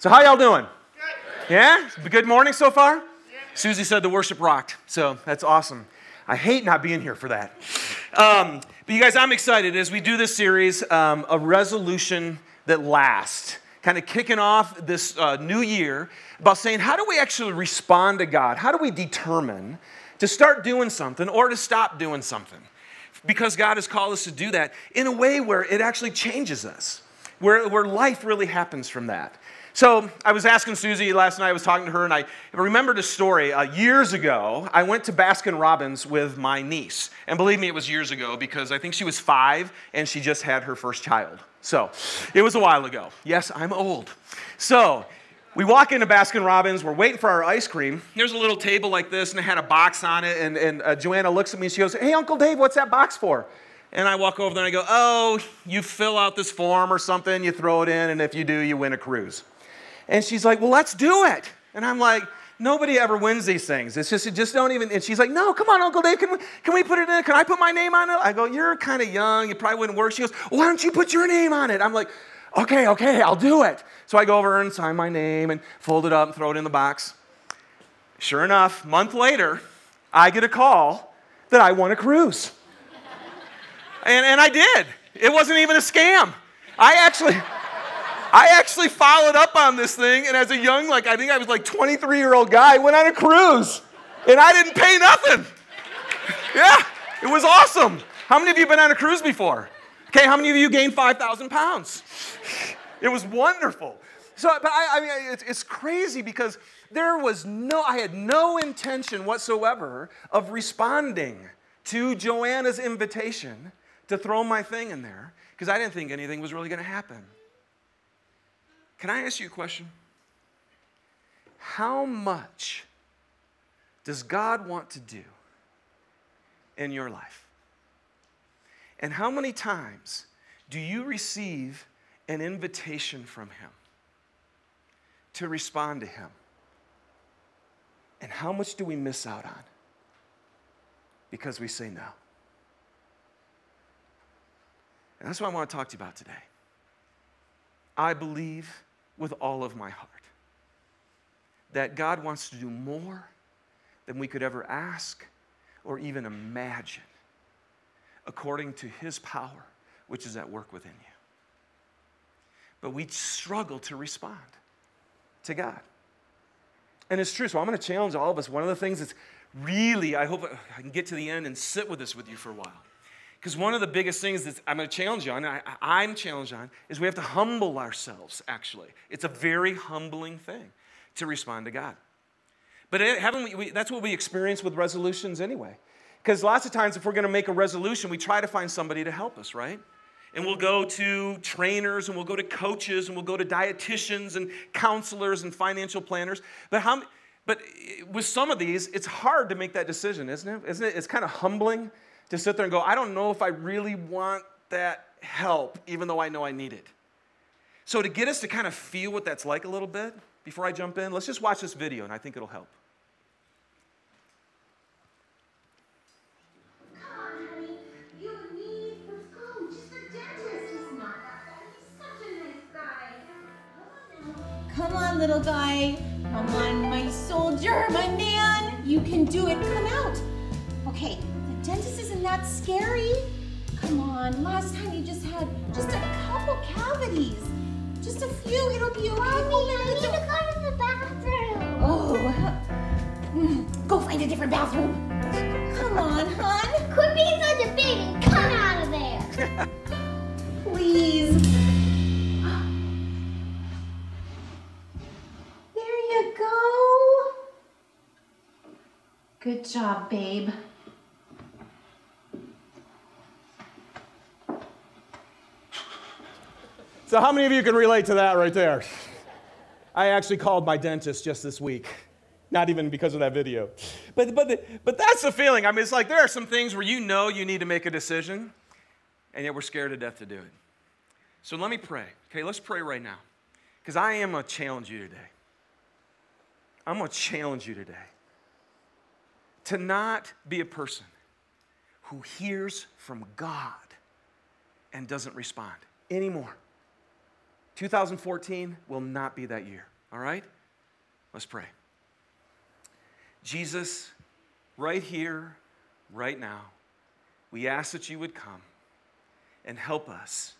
So how y'all doing? Yeah? Good morning so far? Susie said the worship rocked, so that's awesome. I hate not being here for that. Um, but you guys, I'm excited as we do this series, um, a resolution that lasts, kind of kicking off this uh, new year about saying, how do we actually respond to God? How do we determine to start doing something or to stop doing something? Because God has called us to do that in a way where it actually changes us, where, where life really happens from that. So I was asking Susie last night, I was talking to her, and I remembered a story. Uh, years ago, I went to Baskin Robbins with my niece. And believe me, it was years ago because I think she was five and she just had her first child. So it was a while ago. Yes, I'm old. So we walk into Baskin Robbins, we're waiting for our ice cream. There's a little table like this, and it had a box on it. And, and uh, Joanna looks at me and she goes, Hey, Uncle Dave, what's that box for? And I walk over there and I go, Oh, you fill out this form or something, you throw it in, and if you do, you win a cruise. And she's like, Well, let's do it. And I'm like, Nobody ever wins these things. It's just, just don't even. And she's like, No, come on, Uncle Dave, can we, can we put it in? Can I put my name on it? I go, You're kind of young. You probably wouldn't work. She goes, Why don't you put your name on it? I'm like, Okay, okay, I'll do it. So I go over and sign my name and fold it up and throw it in the box. Sure enough, month later, I get a call that I won a cruise. and, and I did. It wasn't even a scam. I actually. I actually followed up on this thing, and as a young, like, I think I was like 23 year old guy, went on a cruise, and I didn't pay nothing. yeah, it was awesome. How many of you been on a cruise before? Okay, how many of you gained 5,000 pounds? It was wonderful. So, but I, I mean, it's, it's crazy because there was no, I had no intention whatsoever of responding to Joanna's invitation to throw my thing in there because I didn't think anything was really going to happen. Can I ask you a question? How much does God want to do in your life? And how many times do you receive an invitation from Him to respond to Him? And how much do we miss out on because we say no? And that's what I want to talk to you about today. I believe with all of my heart that God wants to do more than we could ever ask or even imagine according to his power, which is at work within you. But we struggle to respond to God. And it's true. So I'm going to challenge all of us. One of the things that's really, I hope I can get to the end and sit with this with you for a while. Because one of the biggest things that I'm going to challenge you on, I, I'm challenged on, is we have to humble ourselves, actually. It's a very humbling thing to respond to God. But eh, haven't we, we that's what we experience with resolutions anyway. Because lots of times, if we're going to make a resolution, we try to find somebody to help us, right? And we'll go to trainers and we'll go to coaches and we'll go to dietitians and counselors and financial planners. But how but eh, with some of these, it's hard to make that decision, isn't it? Isn't it? It's kind of humbling to sit there and go, I don't know if I really want that help, even though I know I need it. So, to get us to kind of feel what that's like a little bit, before I jump in, let's just watch this video and I think it'll help. Come on, honey. You would need oh, just the dentist. He's not that bad. He's such a nice guy. Come on, little guy. Come on, my soldier, my man. You can do it. Come out. Okay, dentist isn't that scary. Come on, last time you just had just a couple cavities. Just a few, it'll be okay. Mommy, I need to go to the bathroom. Oh, hmm, go find a different bathroom. Come on, hon. Quit being such a baby. Come out of there. Please. There you go. Good job, babe. So, how many of you can relate to that right there? I actually called my dentist just this week. Not even because of that video. But, but, but that's the feeling. I mean, it's like there are some things where you know you need to make a decision, and yet we're scared to death to do it. So let me pray. Okay, let's pray right now. Because I am going to challenge you today. I'm going to challenge you today to not be a person who hears from God and doesn't respond anymore. 2014 will not be that year. All right? Let's pray. Jesus, right here, right now, we ask that you would come and help us.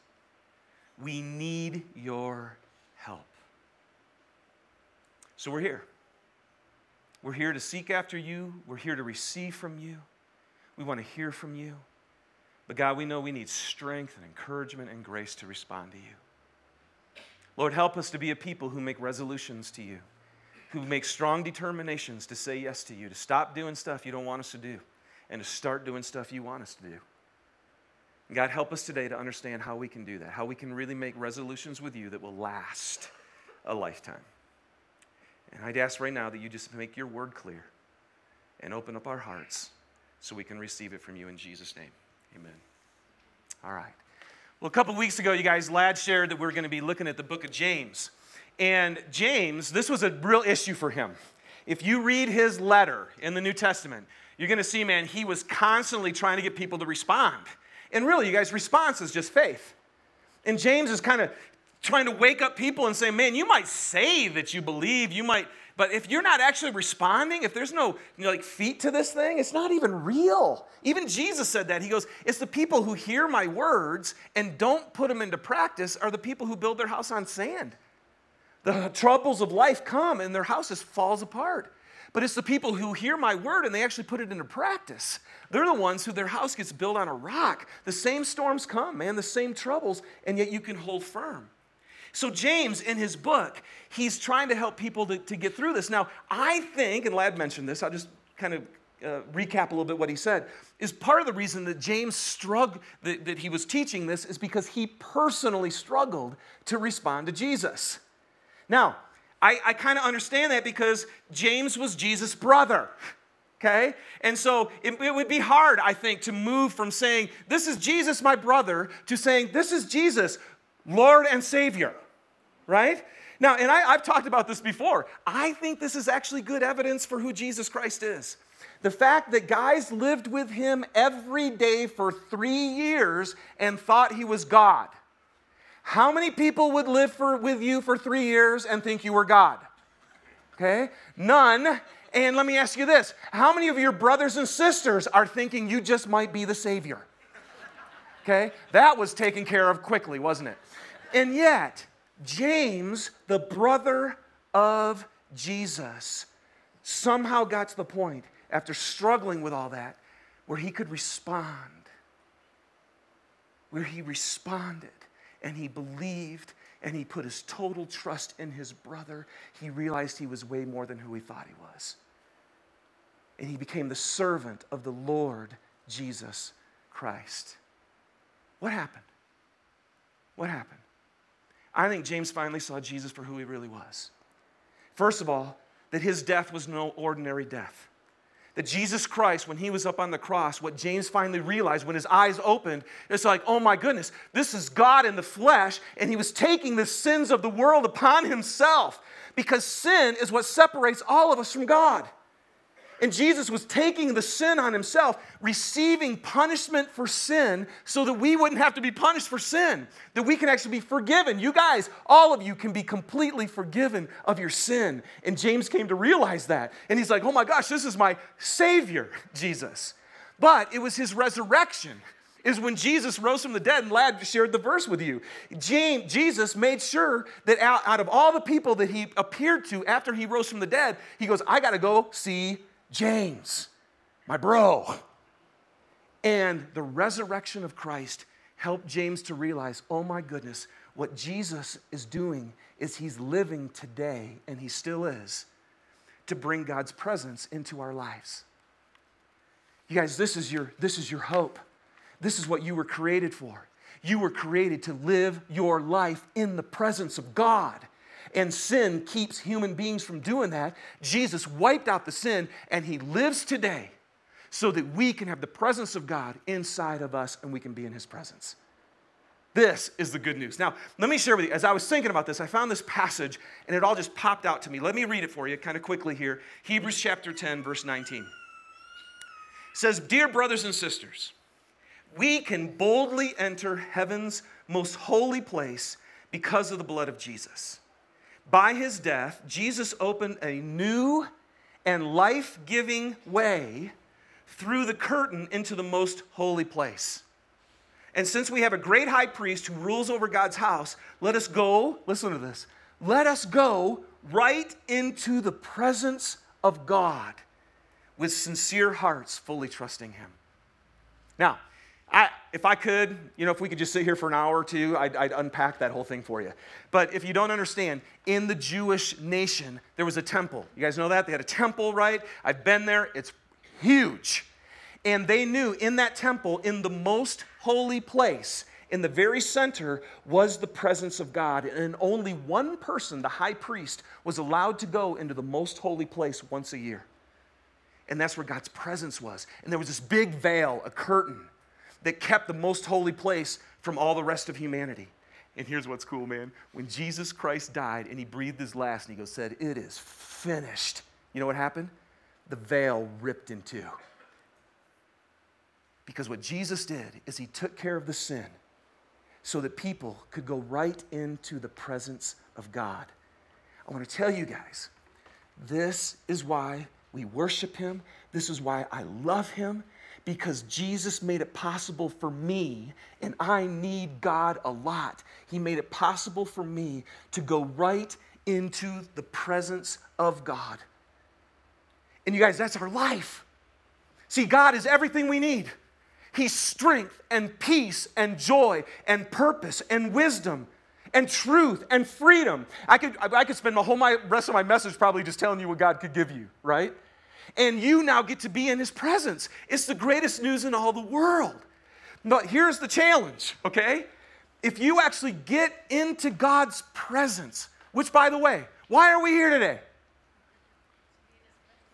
We need your help. So we're here. We're here to seek after you, we're here to receive from you. We want to hear from you. But God, we know we need strength and encouragement and grace to respond to you. Lord, help us to be a people who make resolutions to you, who make strong determinations to say yes to you, to stop doing stuff you don't want us to do, and to start doing stuff you want us to do. God, help us today to understand how we can do that, how we can really make resolutions with you that will last a lifetime. And I'd ask right now that you just make your word clear and open up our hearts so we can receive it from you in Jesus' name. Amen. All right. Well, a couple weeks ago, you guys, Lad shared that we are going to be looking at the book of James. And James, this was a real issue for him. If you read his letter in the New Testament, you're going to see, man, he was constantly trying to get people to respond. And really, you guys, response is just faith. And James is kind of trying to wake up people and say, man, you might say that you believe, you might but if you're not actually responding, if there's no you know, like feet to this thing, it's not even real. Even Jesus said that. He goes, It's the people who hear my words and don't put them into practice are the people who build their house on sand. The troubles of life come and their house just falls apart. But it's the people who hear my word and they actually put it into practice. They're the ones who their house gets built on a rock. The same storms come, man, the same troubles, and yet you can hold firm. So, James, in his book, he's trying to help people to, to get through this. Now, I think, and Lad mentioned this, I'll just kind of uh, recap a little bit what he said, is part of the reason that James struggled, that, that he was teaching this, is because he personally struggled to respond to Jesus. Now, I, I kind of understand that because James was Jesus' brother. Okay? And so it, it, would be hard, I think, to move from saying, This is Jesus, my brother, to saying, This is Jesus, Lord and Savior, right? Now, and I, have talked about this before. I think this is actually good evidence for who Jesus Christ is. The fact that guys lived with him every day for three years and thought he was God. How many people would live for, with you for three years and think you were God? Okay? None. And let me ask you this how many of your brothers and sisters are thinking you just might be the Savior? Okay? That was taken care of quickly, wasn't it? And yet, James, the brother of Jesus, somehow got to the point after struggling with all that where he could respond, where he responded and he believed and he put his total trust in his brother. He realized he was way more than who he thought he was. And he became the servant of the Lord Jesus Christ. What happened? What happened? I think James finally saw Jesus for who he really was. First of all, that his death was no ordinary death. That Jesus Christ, when he was up on the cross, what James finally realized when his eyes opened, it's like, oh my goodness, this is God in the flesh, and he was taking the sins of the world upon himself because sin is what separates all of us from God. And Jesus was taking the sin on himself, receiving punishment for sin so that we wouldn't have to be punished for sin, that we can actually be forgiven. You guys, all of you can be completely forgiven of your sin. And James came to realize that. And he's like, oh my gosh, this is my Savior, Jesus. But it was his resurrection is when Jesus rose from the dead, and Lad shared the verse with you. James, Jesus made sure that out, out, of all the people that he appeared to after he rose from the dead, he goes, I got to go see James, my bro. And the resurrection of Christ helped James to realize oh my goodness, what Jesus is doing is he's living today, and he still is, to bring God's presence into our lives. You guys, this is your, this is your hope. This is what you were created for. You were created to live your life in the presence of God and sin keeps human beings from doing that. Jesus wiped out the sin, and He lives today so that we can have the presence of God inside of us and we can be in His presence. This is the good news. Now, let me share with you. As I was thinking about this, I found this passage and it all just popped out to me. Let me read it for you kind of quickly here. Hebrews chapter 10, verse 19. It says, Dear brothers and sisters, we can boldly enter heaven's most holy place because of the blood of Jesus by his death, Jesus opened a new and life giving way through the curtain into the most holy place. And since we have a great high priest who rules over God's house, let us go, listen to this, let us go right into the presence of God with sincere hearts, fully trusting Him. Now, I, if I could, you know, if we could just sit here for an hour or two, I'd, I'd, unpack that whole thing for you. But if you don't understand, in the Jewish nation, there was a temple. You guys know that? They had a temple, right? I've been there, it's huge. And they knew in that temple, in the most holy place, in the very center, was the presence of God. And only one person, the high priest, was allowed to go into the most holy place once a year. And that's where God's presence was. And there was this big veil, a curtain, that kept the most holy place from all the rest of humanity. And here's what's cool, man. When Jesus Christ died and he breathed his last and he goes, said, It is finished. You know what happened? The veil ripped in two. Because what Jesus did is he took care of the sin so that people could go right into the presence of God. I want to tell you guys, this is why we worship him. This is why I love him because Jesus made it possible for me, and I need God a lot. He made it possible for me to go right into the presence of God. And you guys, that's our life. See, God is everything we need. He's strength and peace and joy and purpose and wisdom and truth and freedom. I could, I could spend the whole my, rest of my message probably just telling you what God could give you, right? And you now get to be in His presence. It's the greatest news in all the world. But here's the challenge, okay? If you actually get into God's presence, which by the way, why are we here today?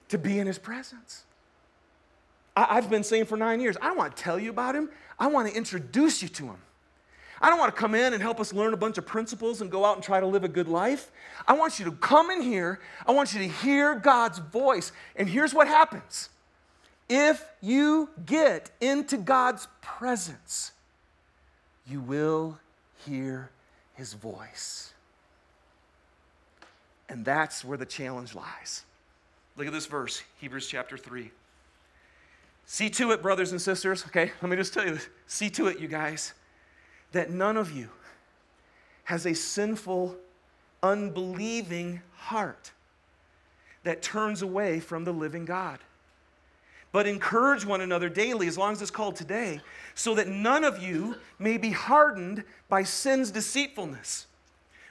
To be in His presence. I, have been saying for nine years, I don't want to tell you about him. I want to introduce you to him. I don't want to come in and help us learn a bunch of principles and go out and try to live a good life. I want you to come in here. I want you to hear God's voice. And here's what happens if you get into God's presence, you will hear his voice. And that's where the challenge lies. Look at this verse, Hebrews chapter 3. See to it, brothers and sisters, okay? Let me just tell you this. See to it, you guys, that none of you has a sinful, unbelieving heart that turns away from the living God. But encourage one another daily, as long as it's called today, so that none of you may be hardened by sin's deceitfulness.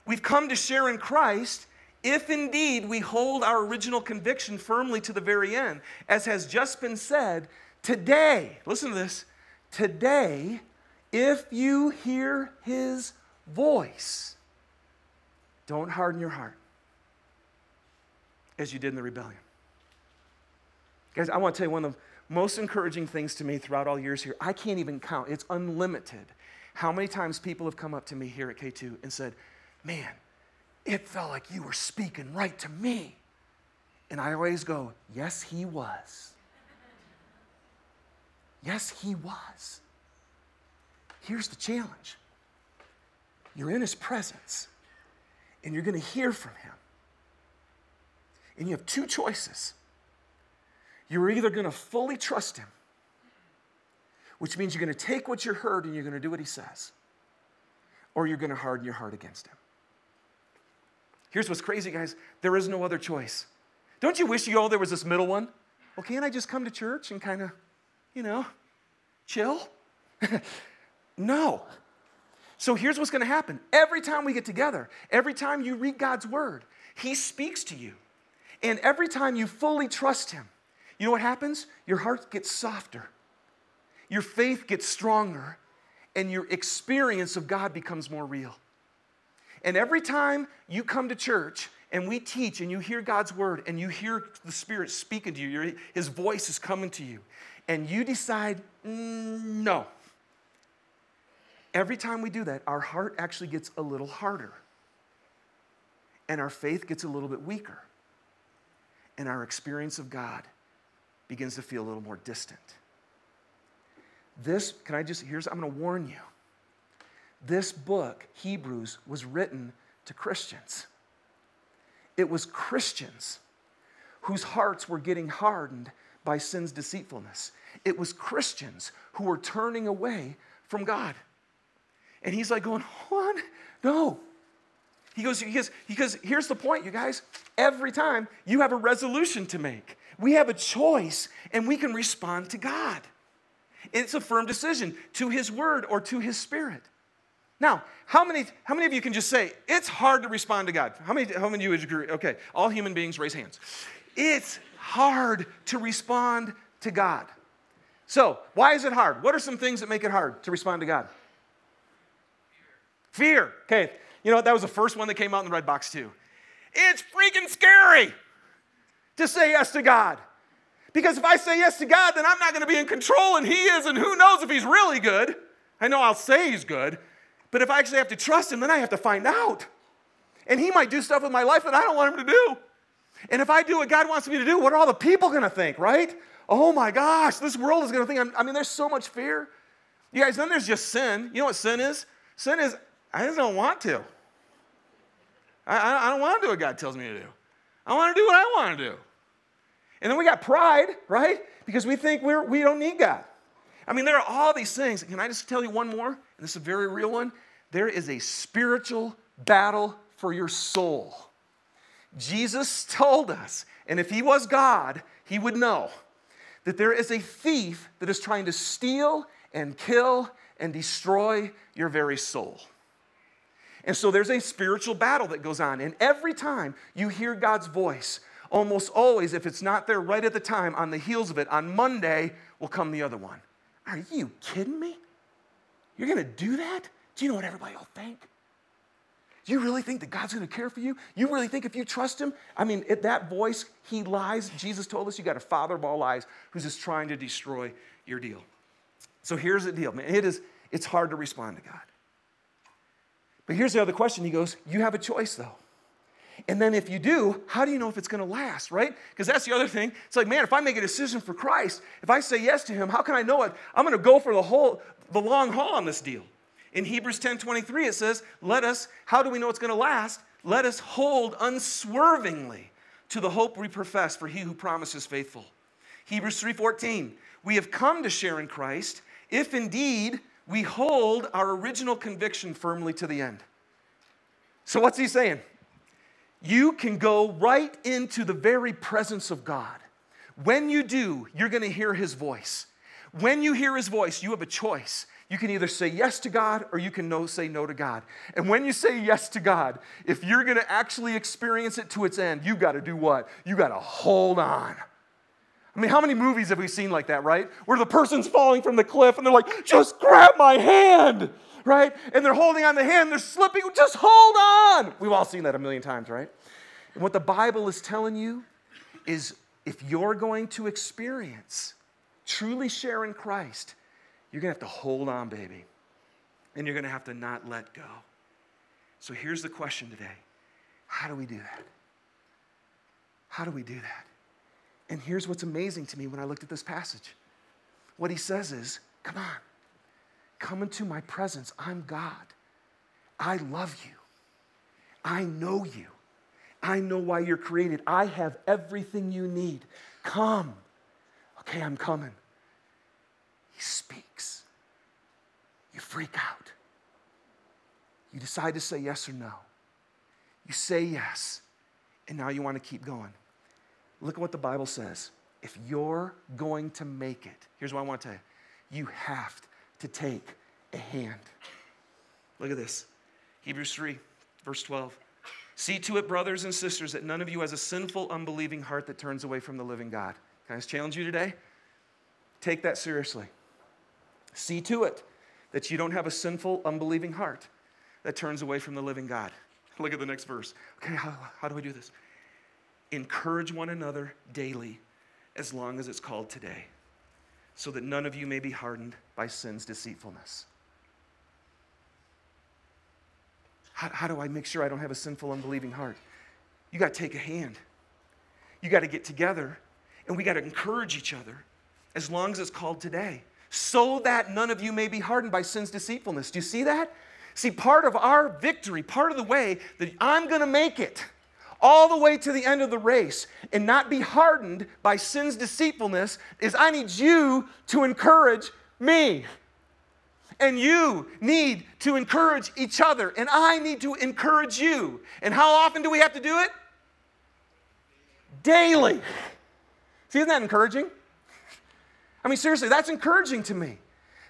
We've come to share in Christ if indeed we hold our original conviction firmly to the very end. As has just been said, Today, listen to this. Today, if you hear his voice, don't harden your heart as you did in the rebellion. Guys, I want to tell you one of the most encouraging things to me throughout all years here. I can't even count, it's unlimited. How many times people have come up to me here at K2 and said, Man, it felt like you were speaking right to me. And I always go, Yes, he was. Yes, he was. Here's the challenge you're in his presence, and you're going to hear from him. And you have two choices. You're either going to fully trust him, which means you're going to take what you heard and you're going to do what he says, or you're going to harden your heart against him. Here's what's crazy, guys there is no other choice. Don't you wish you all there was this middle one? Well, can't I just come to church and kind of you know, chill? no. So here's what's going to happen. Every time we get together, every time you read God's word, He speaks to you. And every time you fully trust Him, you know what happens? Your heart gets softer, your faith gets stronger, and your experience of God becomes more real. And every time you come to church and we teach and you hear God's word and you hear the Spirit speaking to you, His voice is coming to you, and you decide, mm, no. Every time we do that, our heart actually gets a little harder, and our faith gets a little bit weaker, and our experience of God begins to feel a little more distant. This, can I just, here's, I'm gonna warn you. This book, Hebrews, was written to Christians. it was Christians whose hearts were getting hardened by sin's deceitfulness. It was Christians who were turning away from God. And he's like going, What? No. He goes, he goes, he goes, here's the point, you guys. Every time you have a resolution to make, we have a choice and we can respond to God. It's a firm decision to his word or to his spirit. Now, how many, how many of you can just say, it's hard to respond to God? How many, how many of you would agree? Okay, all human beings raise hands. It's hard to respond to God. So, why is it hard? What are some things that make it hard to respond to God? Fear. Okay, you know what? That was the first one that came out in the red box, too. It's freaking scary to say yes to God. Because if I say yes to God, then I'm not going to be in control, and He is, and who knows if He's really good. I know I'll say He's good, but if I actually have to trust Him, then I have to find out. And He might do stuff with my life that I don't want Him to do. And if I do what God wants me to do, what are all the people going to think, right? Oh my gosh, this world is going to think, I'm, i mean, there's so much fear. You guys, then there's just sin. You know what sin is? Sin is, I just don't want to. I, I don't want to do what God tells me to do. I want to do what I want to do. And then we got pride, right? Because we think we're, we don't need God. I mean, there are all these things. Can I just tell you one more? And this is a very real one. There is a spiritual battle for your soul. Jesus told us, and if he was God, he would know that there is a thief that is trying to steal and kill and destroy your very soul. And so there's a spiritual battle that goes on. And every time you hear God's voice, almost always, if it's not there right at the time, on the heels of it, on Monday will come the other one. Are you kidding me? You're gonna do that? Do you know what everybody will think? Do you really think that God's going to care for you? You really think if you trust Him? I mean, at that voice, He lies. Jesus told us you got a father of all lies who's just trying to destroy your deal. So here's the deal, man. It is, it's hard to respond to God. But here's the other question. He goes, You have a choice, though. And then if you do, how do you know if it's going to last, right? Because that's the other thing. It's like, man, if I make a decision for Christ, if I say yes to him, how can I know it? I'm going to go for the whole the long haul on this deal. In Hebrews 10 23, it says, Let us, how do we know it's going to last? Let us hold unswervingly to the hope we profess, for he who promises faithful. Hebrews 3:14, we have come to share in Christ if indeed we hold our original conviction firmly to the end. So what's he saying? You can go right into the very presence of God. When you do, you're going to hear his voice. When you hear his voice, you have a choice. You can either say yes to God or you can no, say no to God. And when you say yes to God, if you're going to actually experience it to its end, you've got to do what? You got to hold on. I mean, how many movies have we seen like that, right? Where the person's falling from the cliff and they're like, just grab my hand, right? And they're holding on the hand, they're slipping, just hold on. We've all seen that a million times, right? And what the Bible is telling you is if you're going to experience truly sharing Christ, you're going to have to hold on, baby. And you're going to have to not let go. So here's the question today How do we do that? How do we do that? And here's what's amazing to me when I looked at this passage. What he says is, Come on, come into my presence. I'm God. I love you. I know you. I know why you're created. I have everything you need. Come. Okay, I'm coming. He speaks. You freak out. You decide to say yes or no. You say yes, and now you want to keep going. Look at what the Bible says. If you're going to make it, here's what I want to tell you you have to take a hand. Look at this Hebrews 3, verse 12. See to it, brothers and sisters, that none of you has a sinful, unbelieving heart that turns away from the living God. Can I just challenge you today? Take that seriously. See to it that you don't have a sinful, unbelieving heart that turns away from the living God. Look at the next verse. Okay, how, how do we do this? Encourage one another daily as long as it's called today, so that none of you may be hardened by sin's deceitfulness. How, how do I make sure I don't have a sinful, unbelieving heart? You got to take a hand. You got to get together, and we got to encourage each other as long as it's called today so that none of you may be hardened by sin's deceitfulness. Do you see that? See, part of our victory, part of the way that I'm going to make it, all the way to the end of the race and not be hardened by sin's deceitfulness is I need you to encourage me. And you need to encourage each other, and I need to encourage you. And how often do we have to do it? Daily. See, isn't that encouraging? I mean, seriously, that's encouraging to me.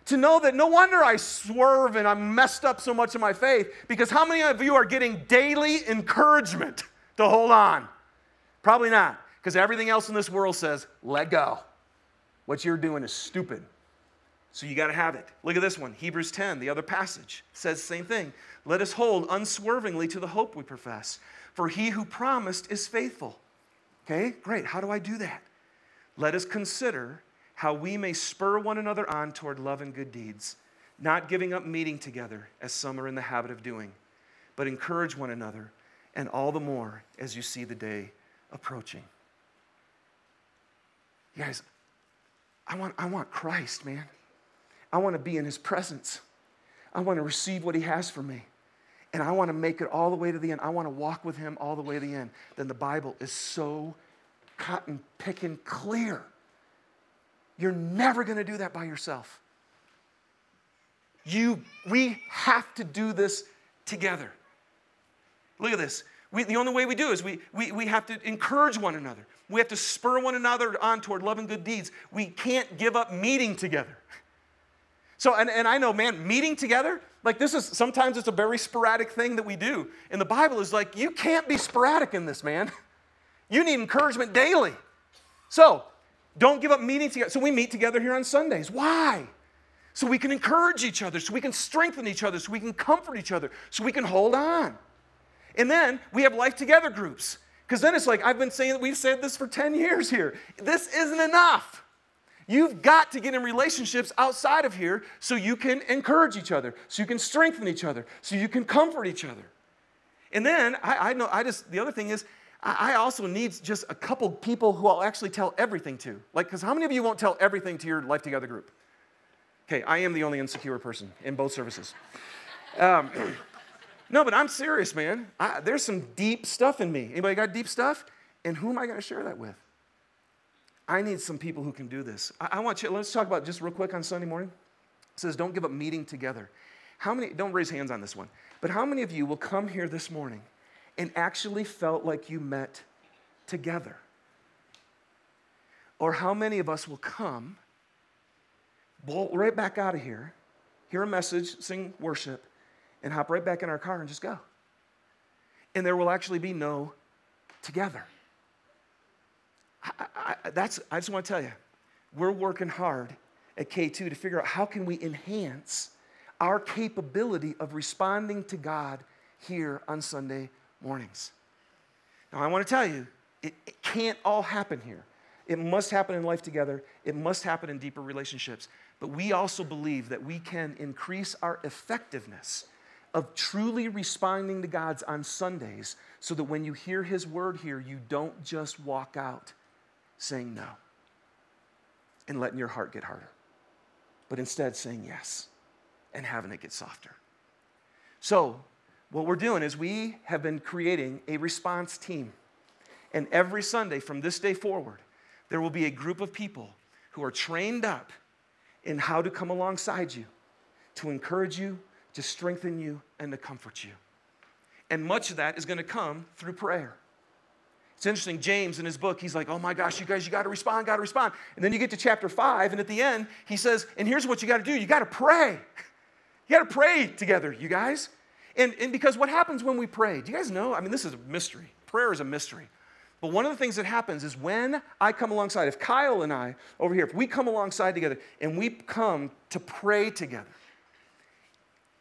To know that no wonder I swerve and I'm messed up so much in my faith, because how many of you are getting daily encouragement to hold on? Probably not, because everything else in this world says, let go. What you're doing is stupid. So you got to have it. Look at this one. Hebrews 10, the other passage, says the same thing. Let us hold unswervingly to the hope we profess, for he who promised is faithful. Okay, great. How do I do that? Let us consider how we may spur one another on toward love and good deeds, not giving up meeting together as some are in the habit of doing, but encourage one another, and all the more as you see the day approaching. You guys, I want, I want Christ, man. I want to be in his presence. I want to receive what he has for me. And I want to make it all the way to the end. I want to walk with him all the way to the end. Then the Bible is so cotton picking clear. You're never going to do that by yourself. You, we have to do this together. Look at this. We, the only way we do is we, we, we have to encourage one another. We have to spur one another on toward love and good deeds. We can't give up meeting together. So, and, and I know, man, meeting together, like this is sometimes it's a very sporadic thing that we do. And the Bible is like, you can't be sporadic in this, man. You need encouragement daily. So, don't give up meeting together. So, we meet together here on Sundays. Why? So we can encourage each other, so we can strengthen each other, so we can comfort each other, so we can hold on. And then we have life together groups. Because then it's like, I've been saying, that we've said this for 10 years here. This isn't enough. You've got to get in relationships outside of here so you can encourage each other, so you can strengthen each other, so you can comfort each other. And then I, I know I just the other thing is I, I also need just a couple people who I'll actually tell everything to. Like, because how many of you won't tell everything to your life together group? Okay, I am the only insecure person in both services. Um, no, but I'm serious, man. I, there's some deep stuff in me. Anybody got deep stuff? And who am I going to share that with? I need some people who can do this. I, I want you, let's talk about just real quick on Sunday morning. It says, don't give up meeting together. How many, don't raise hands on this one, but how many of you will come here this morning and actually felt like you met together? Or how many of us will come, bolt right back out of here, hear a message, sing worship, and hop right back in our car and just go? And there will actually be no together. I, I, that's, I just want to tell you, we're working hard at K2 to figure out how can we enhance our capability of responding to God here on Sunday mornings. Now, I want to tell you, it, it can't all happen here. It must happen in life together. It must happen in deeper relationships. But we also believe that we can increase our effectiveness of truly responding to God's on Sundays so that when you hear His word here, you don't just walk out saying no and letting your heart get harder, but instead saying yes and having it get softer. So, what we're doing is we have been creating a response team. And every Sunday from this day forward, there will be a group of people who are trained up in how to come alongside you, to encourage you, to strengthen you, and to comfort you. And much of that is going to come through prayer. It's interesting, James in his book, he's like, oh my gosh, you guys, you got to respond, got to respond. And then you get to chapter five, and at the end, he says, and here's what you got to do you got to pray. You got to pray together, you guys. And, and because what happens when we pray? Do you guys know? I mean, this is a mystery. Prayer is a mystery. But one of the things that happens is when I come alongside, if Kyle and I over here, if we come alongside together and we come to pray together,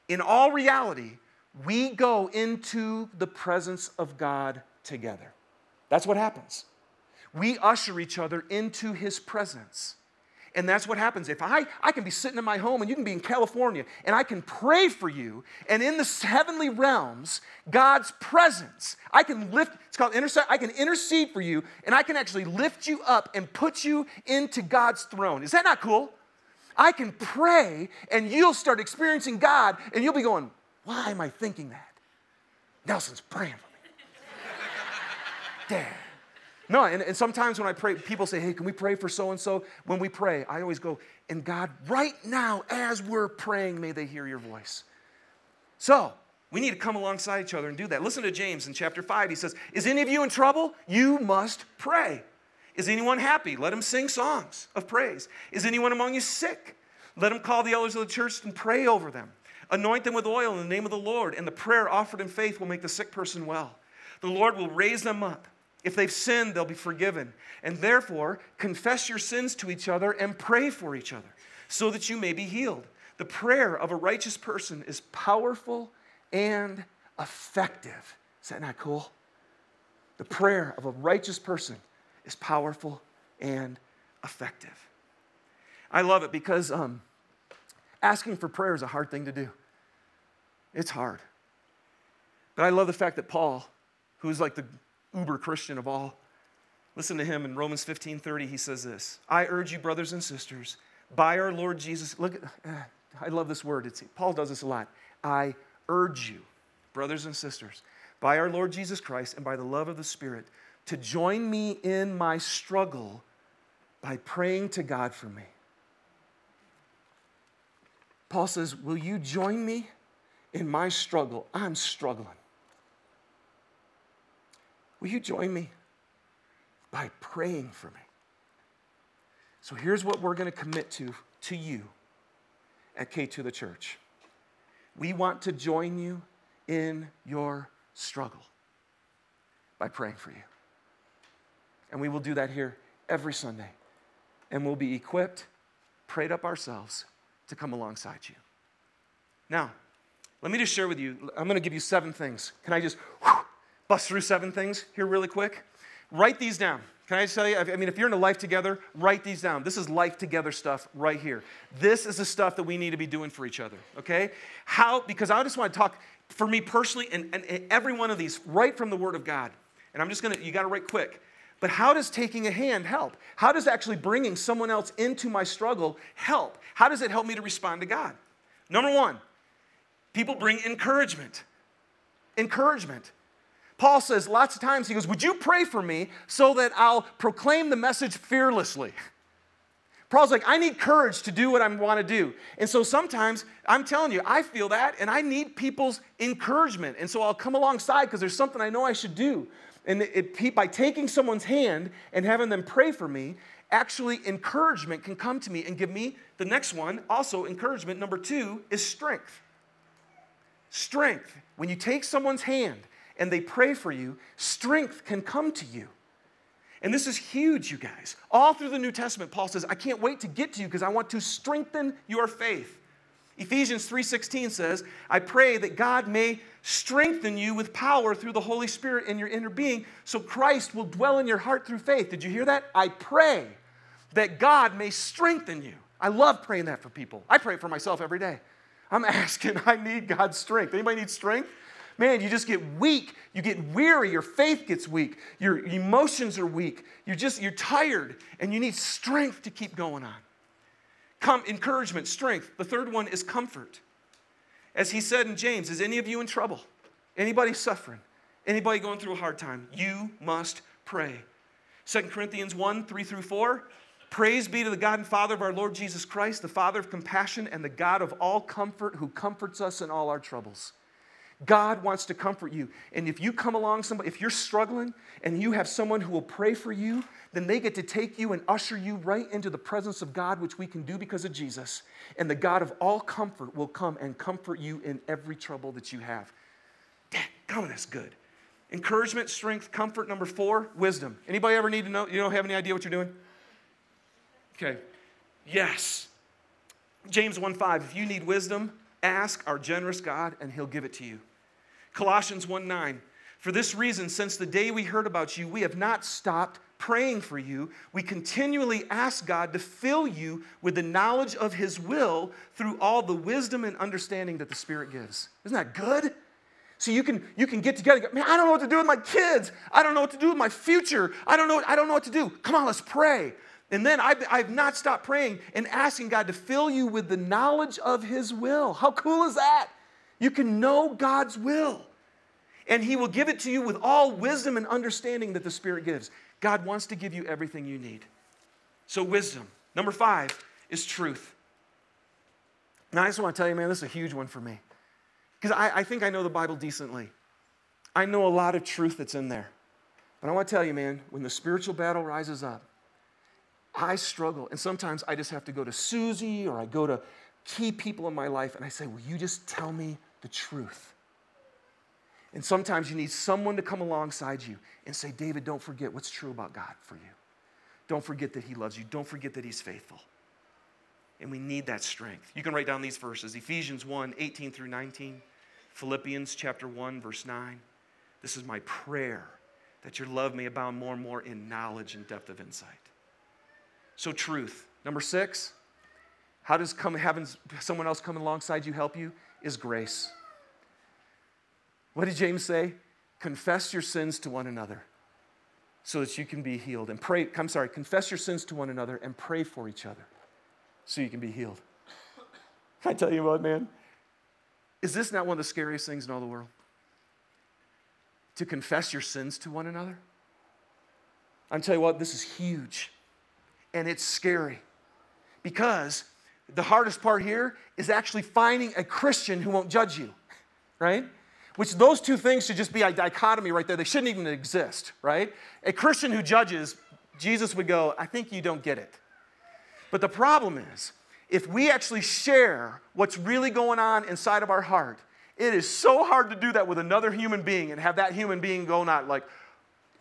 in all reality, we go into the presence of God together. That's what happens. We usher each other into his presence. And that's what happens. If I, I can be sitting in my home and you can be in California and I can pray for you, and in the heavenly realms, God's presence, I can lift, it's called intercede, I can intercede for you and I can actually lift you up and put you into God's throne. Is that not cool? I can pray and you'll start experiencing God and you'll be going, why am I thinking that? Nelson's praying for me. Damn. No, and, and sometimes when I pray, people say, hey, can we pray for so and so? When we pray, I always go, and God, right now, as we're praying, may they hear your voice. So, we need to come alongside each other and do that. Listen to James in chapter 5. He says, Is any of you in trouble? You must pray. Is anyone happy? Let him sing songs of praise. Is anyone among you sick? Let him call the elders of the church and pray over them. Anoint them with oil in the name of the Lord, and the prayer offered in faith will make the sick person well. The Lord will raise them up. If they've sinned, they'll be forgiven. And therefore, confess your sins to each other and pray for each other so that you may be healed. The prayer of a righteous person is powerful and effective. Is that not cool? The prayer of a righteous person is powerful and effective. I love it because um, asking for prayer is a hard thing to do. It's hard. But I love the fact that Paul, who's like the uber Christian of all, listen to him in Romans 15 30. He says this I urge you, brothers and sisters, by our Lord Jesus. Look, uh, I love this word. It's, Paul does this a lot. I urge you, brothers and sisters, by our Lord Jesus Christ and by the love of the Spirit, to join me in my struggle by praying to God for me. Paul says, Will you join me in my struggle? I'm struggling. Will you join me by praying for me? So here's what we're going to commit to to you at K2 the church. We want to join you in your struggle by praying for you. And we will do that here every Sunday. And we'll be equipped, prayed up ourselves to come alongside you. Now, let me just share with you. I'm going to give you seven things. Can I just whew, bust through seven things here really quick? Write these down. Can I just tell you? I mean, if you're in a life together, write these down. This is life together stuff right here. This is the stuff that we need to be doing for each other, okay? How, because I just want to talk for me personally and, and, and every one of these right from the Word of God. And I'm just going to, you got to write quick. But how does taking a hand help? How does actually bringing someone else into my struggle help? How does it help me to respond to God? Number one, people bring encouragement. Encouragement. Paul says lots of times, he goes, Would you pray for me so that I'll proclaim the message fearlessly? Paul's like, I need courage to do what I want to do. And so sometimes, I'm telling you, I feel that and I need people's encouragement. And so I'll come alongside because there's something I know I should do. And it, it, by taking someone's hand and having them pray for me, actually encouragement can come to me and give me the next one. Also, encouragement number two is strength. Strength. When you take someone's hand and they pray for you, strength can come to you. And this is huge, you guys. All through the New Testament, Paul says, I can't wait to get to you because I want to strengthen your faith. Ephesians 3:16 says, I pray that God may strengthen you with power through the Holy Spirit in your inner being, so Christ will dwell in your heart through faith. Did you hear that? I pray that God may strengthen you. I love praying that for people. I pray for myself every day. I'm asking, I need God's strength. Anybody need strength? man, you just get weak. You get weary. Your faith gets weak. Your emotions are weak. You're just, you're tired and you need strength to keep going on. Come, encouragement, strength. The third one is comfort. As he said in James, is any of you in trouble? Anybody suffering? Anybody going through a hard time? You must pray. 2 Corinthians 1 3 through 4. Praise be to the God and Father of our Lord Jesus Christ, the Father of compassion and the God of all comfort, who comforts us in all our troubles God wants to comfort you. And if you come along somebody, if you're struggling and you have someone who will pray for you, then they get to take you and usher you right into the presence of God, which we can do because of Jesus. And the God of all comfort will come and comfort you in every trouble that you have. Dad, on, that's good. Encouragement, strength, comfort. Number four, wisdom. Anybody ever need to know? You don't have any idea what you're doing? Okay. Yes. James 1 5. If you need wisdom, Ask our generous God, and He'll give it to you. Colossians 1 9. For this reason, since the day we heard about you, we have not stopped praying for you. We continually ask God to fill you with the knowledge of His will through all the wisdom and understanding that the Spirit gives. Isn't that good? So you can, you can get together go, man, I don't know what to do with my kids. I don't know what to do with my future. I don't know, I don't know what to do. Come on, let's pray. And then I've, I've not stopped praying and asking God to fill you with the knowledge of His will. How cool is that? You can know God's will. And He will give it to you with all wisdom and understanding that the Spirit gives. God wants to give you everything you need. So, wisdom. Number five is truth. Now, I just want to tell you, man, this is a huge one for me. Because I, I think I know the Bible decently. I know a lot of truth that's in there. But I want to tell you, man, when the spiritual battle rises up, I struggle. And sometimes I just have to go to Susie or I go to key people in my life and I say, Will you just tell me the truth? And sometimes you need someone to come alongside you and say, David, don't forget what's true about God for you. Don't forget that He loves you. Don't forget that He's faithful. And we need that strength. You can write down these verses Ephesians 1 18 through 19, Philippians chapter 1, verse 9. This is my prayer that your love may abound more and more in knowledge and depth of insight. So, truth. Number six, how does come, having someone else come alongside you help you? Is grace. What did James say? Confess your sins to one another so that you can be healed. And pray, I'm sorry, confess your sins to one another and pray for each other so you can be healed. I tell you what, man? Is this not one of the scariest things in all the world? To confess your sins to one another? I'm telling you what, this is huge. And it's scary. Because the hardest part here is actually finding a Christian who won't judge you, right? Which those two things should just be a dichotomy right there. They shouldn't even exist, right? A Christian who judges, Jesus would go, I think you don't get it. But the problem is, if we actually share what's really going on inside of our heart, it is so hard to do that with another human being and have that human being go not like,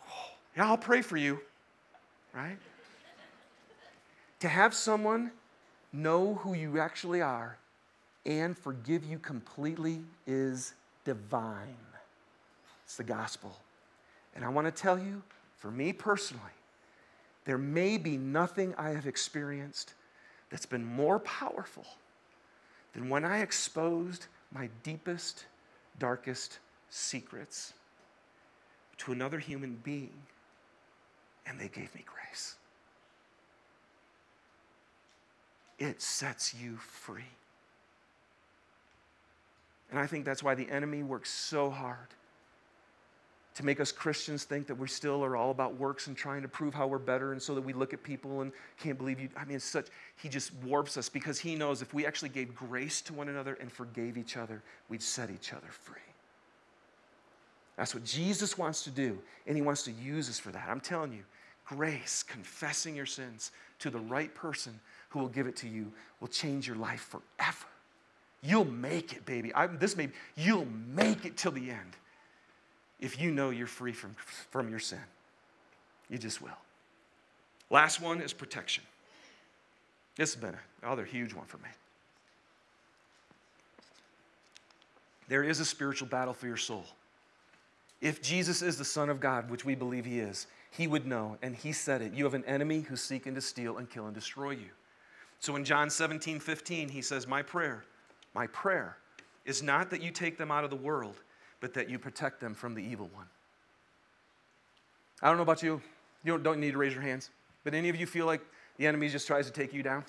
oh, yeah, I'll pray for you, right? To have someone know who you actually are and forgive you completely is divine. It's the gospel. And I want to tell you, for me personally, there may be nothing I have experienced that's been more powerful than when I exposed my deepest, darkest secrets to another human being and they gave me grace. It sets you free. And I think that's why the enemy works so hard to make us Christians think that we still are all about works and trying to prove how we're better, and so that we look at people and can't believe you. I mean, it's such, he just warps us because he knows if we actually gave grace to one another and forgave each other, we'd set each other free. That's what Jesus wants to do, and he wants to use us for that. I'm telling you, grace, confessing your sins to the right person who will give it to you, will change your life forever. You'll make it, baby. I, this may, you'll make it till the end if you know you're free from, from your sin. You just will. Last one is protection. This has been another huge one for me. There is a spiritual battle for your soul. If Jesus is the Son of God, which we believe he is, he would know, and he said it. You have an enemy who's seeking to steal and kill and destroy you. So in John 17, 15, he says, My prayer, my prayer is not that you take them out of the world, but that you protect them from the evil one. I don't know about you. You don't, don't need to raise your hands. But any of you feel like the enemy just tries to take you down?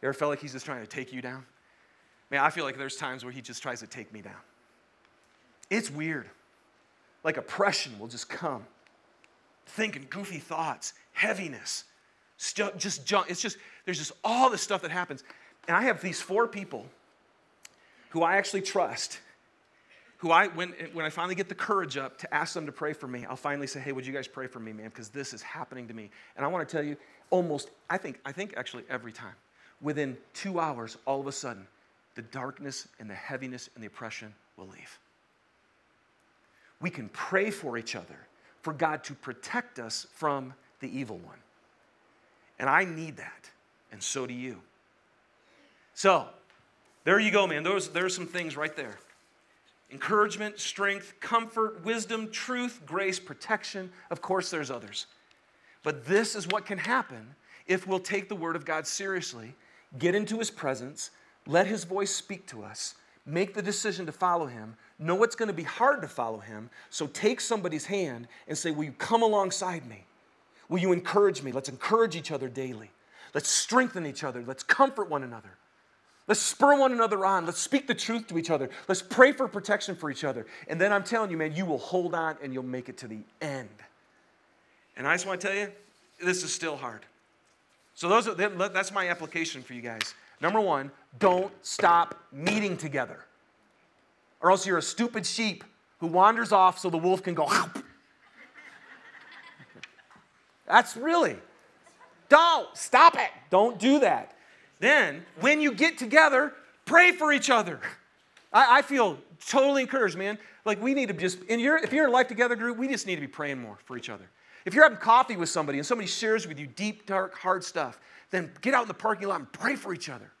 You ever felt like he's just trying to take you down? Man, I feel like there's times where he just tries to take me down. It's weird. Like oppression will just come. Thinking goofy thoughts, heaviness, just junk. It's just, there's just all this stuff that happens. And I have these four people who I actually trust, who I, when, when I finally get the courage up to ask them to pray for me, I'll finally say, hey, would you guys pray for me, man? Because this is happening to me. And I want to tell you, almost, I think, I think actually every time, within two hours, all of a sudden, the darkness and the heaviness and the oppression will leave. We can pray for each other, for God to protect us from the evil one. And I need that, and so do you. So, there you go, man. Those, there's some things right there encouragement, strength, comfort, wisdom, truth, grace, protection. Of course, there's others. But this is what can happen if we'll take the Word of God seriously, get into His presence, let His voice speak to us, make the decision to follow Him, know it's going to be hard to follow Him. So take somebody's hand and say, Will you come alongside me? Will you encourage me? Let's encourage each other daily. Let's strengthen each other. Let's comfort one another. Let's spur one another on. Let's speak the truth to each other. Let's pray for protection for each other. And then I'm telling you, man, you will hold on and you'll make it to the end. And I just want to tell you, this is still hard. So those are, that's my application for you guys. Number one, don't stop meeting together. Or else you're a stupid sheep who wanders off so the wolf can go. That's really. Don't stop it. Don't do that. Then, when you get together, pray for each other. I, I feel totally encouraged, man. Like we need to just, in your, if you're in a life together group, we just need to be praying more for each other. If you're having coffee with somebody and somebody shares with you deep, dark, hard stuff, then get out in the parking lot and pray for each other.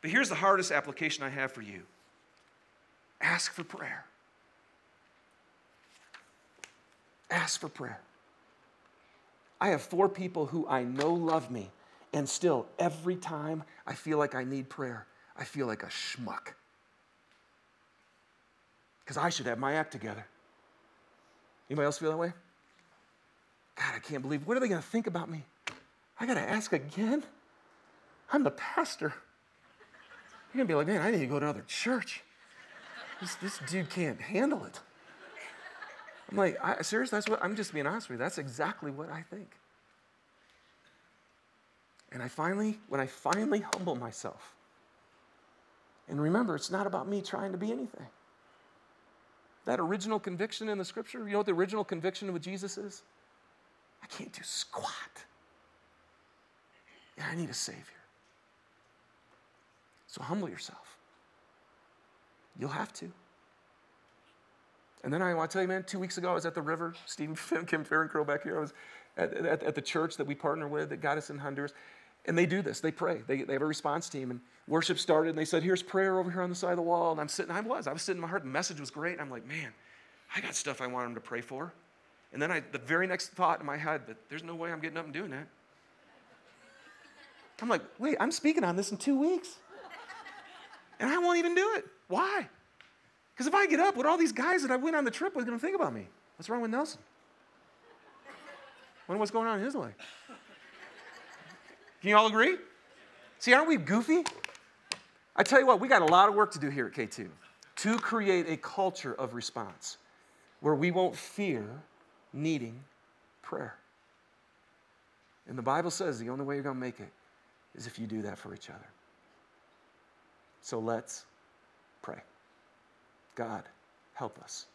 But here's the hardest application I have for you ask for prayer. Ask for prayer. I have four people who I know love me, and still, every time I feel like I need prayer, I feel like a schmuck. Because I should have my act together. Anybody else feel that way? God, I can't believe, what are they going to think about me? I got to ask again? I'm the pastor. You're going to be like, man, I need to go to another church. This, this dude can't handle it. I'm like, I, seriously, that's what, I'm just being honest with you. That's exactly what I think. And I finally, when I finally humble myself, and remember, it's not about me trying to be anything. That original conviction in the scripture, you know what the original conviction with Jesus is? I can't do squat. I need a Savior. So humble yourself. You'll have to. And then I want to tell you, man, two weeks ago I was at the river. Stephen Kim Farrencrow back here. I was at, at, at, the church that we partner with that got us in Honduras. And they do this. They pray. They, they have a response team. And worship started, and they said, Here's prayer over here on the side of the wall. And I'm sitting, I was. I was sitting in my heart. The message was great. I'm like, Man, I got stuff I want them to pray for. And then I, the very next thought in my head, but there's no way I'm getting up and doing that. I'm like, wait, I'm speaking on this in two weeks. And I won't even do it. Why? Because if I get up, what all these guys that I went on the trip with going to think about me? What's wrong with Nelson? Wonder what's going on in his life. Can you all agree? See, aren't we goofy? I tell you what, we got a lot of work to do here at K2 to create a culture of response where we won't fear needing prayer. And the Bible says the only way you're going to make it is if you do that for each other. So let's pray. God, help us.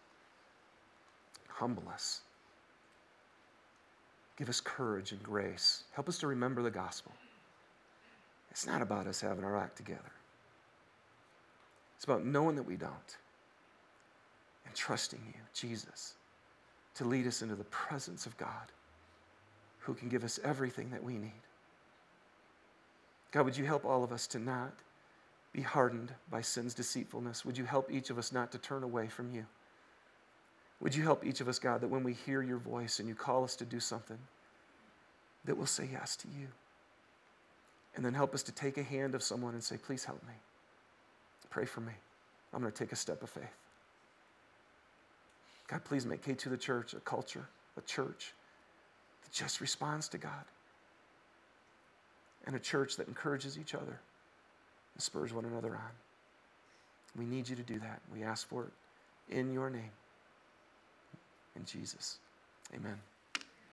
Humble us. Give us courage and grace. Help us to remember the gospel. It's not about us having our act together, it's about knowing that we don't and trusting you, Jesus, to lead us into the presence of God who can give us everything that we need. God, would you help all of us to not be hardened by sin's deceitfulness? Would you help each of us not to turn away from you? Would you help each of us, God, that when we hear your voice and you call us to do something, that we'll say yes to you? And then help us to take a hand of someone and say, please help me. Pray for me. I'm going to take a step of faith. God, please make K2 the church a culture, a church that just responds to God, and a church that encourages each other and spurs one another on. We need you to do that. We ask for it in your name. In Jesus. Amen.